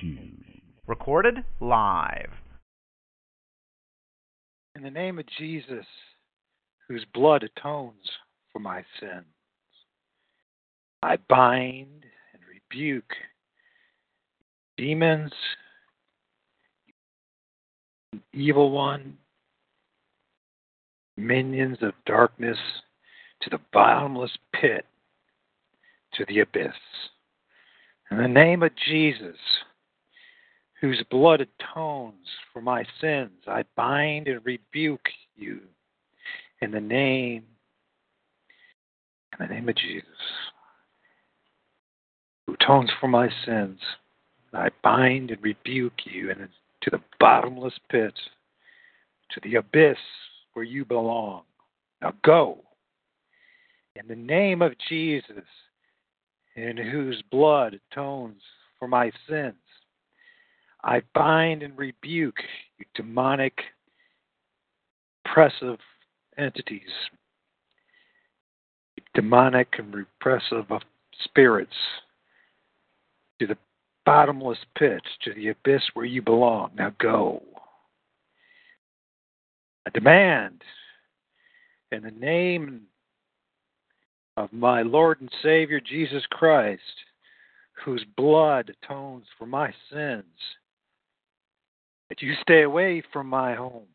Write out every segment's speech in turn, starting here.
shoes. Recorded live. In the name of Jesus, whose blood atones for my sins, I bind and rebuke demons, evil one, minions of darkness to the bottomless pit, to the abyss. In the name of Jesus, whose blood atones for my sins, I bind and rebuke you in the name in the name of Jesus, who atones for my sins. I bind and rebuke you and to the bottomless pit, to the abyss where you belong. Now go. In the name of Jesus, in whose blood atones for my sins, I bind and rebuke you demonic, oppressive entities, demonic and repressive spirits to the bottomless pit, to the abyss where you belong. Now go. I demand in the name of my Lord and Savior Jesus Christ, whose blood atones for my sins, that you stay away from my home,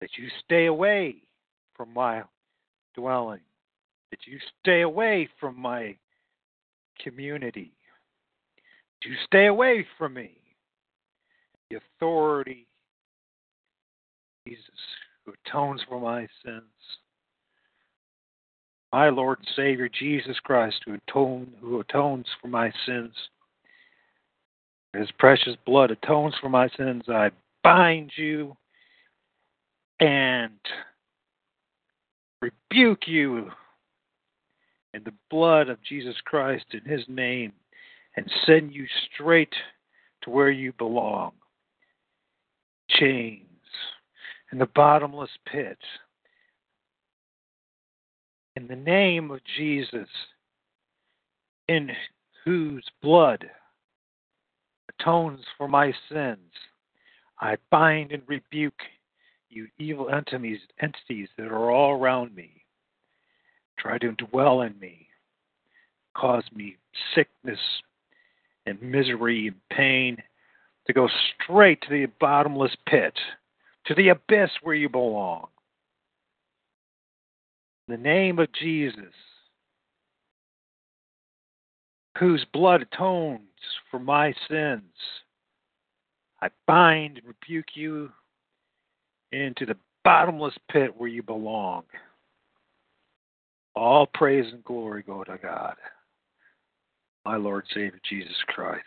that you stay away from my dwelling, that you stay away from my community, that you stay away from me. The authority, Jesus, who atones for my sins. My Lord and Savior Jesus Christ, who, atone, who atones for my sins. His precious blood atones for my sins. I bind you and rebuke you in the blood of Jesus Christ in his name and send you straight to where you belong. Chains in the bottomless pit. In the name of Jesus, in whose blood atones for my sins, I bind and rebuke you evil entities, entities that are all around me. Try to dwell in me, cause me sickness and misery and pain to go straight to the bottomless pit, to the abyss where you belong. In the name of Jesus, whose blood atones for my sins, I bind and rebuke you into the bottomless pit where you belong. All praise and glory go to God, my Lord Savior Jesus Christ.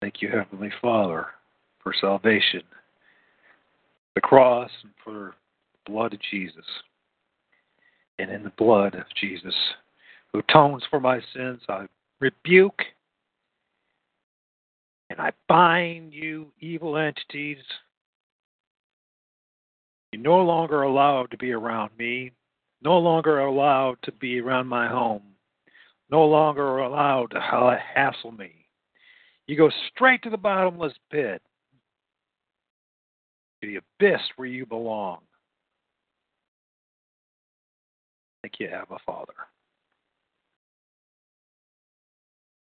Thank you, Heavenly Father, for salvation, the cross, and for the blood of Jesus. And in the blood of Jesus, who atones for my sins, I rebuke and I bind you, evil entities. You're no longer allowed to be around me, no longer allowed to be around my home, no longer allowed to hassle me. You go straight to the bottomless pit, to the abyss where you belong. Thank you, Abba Father.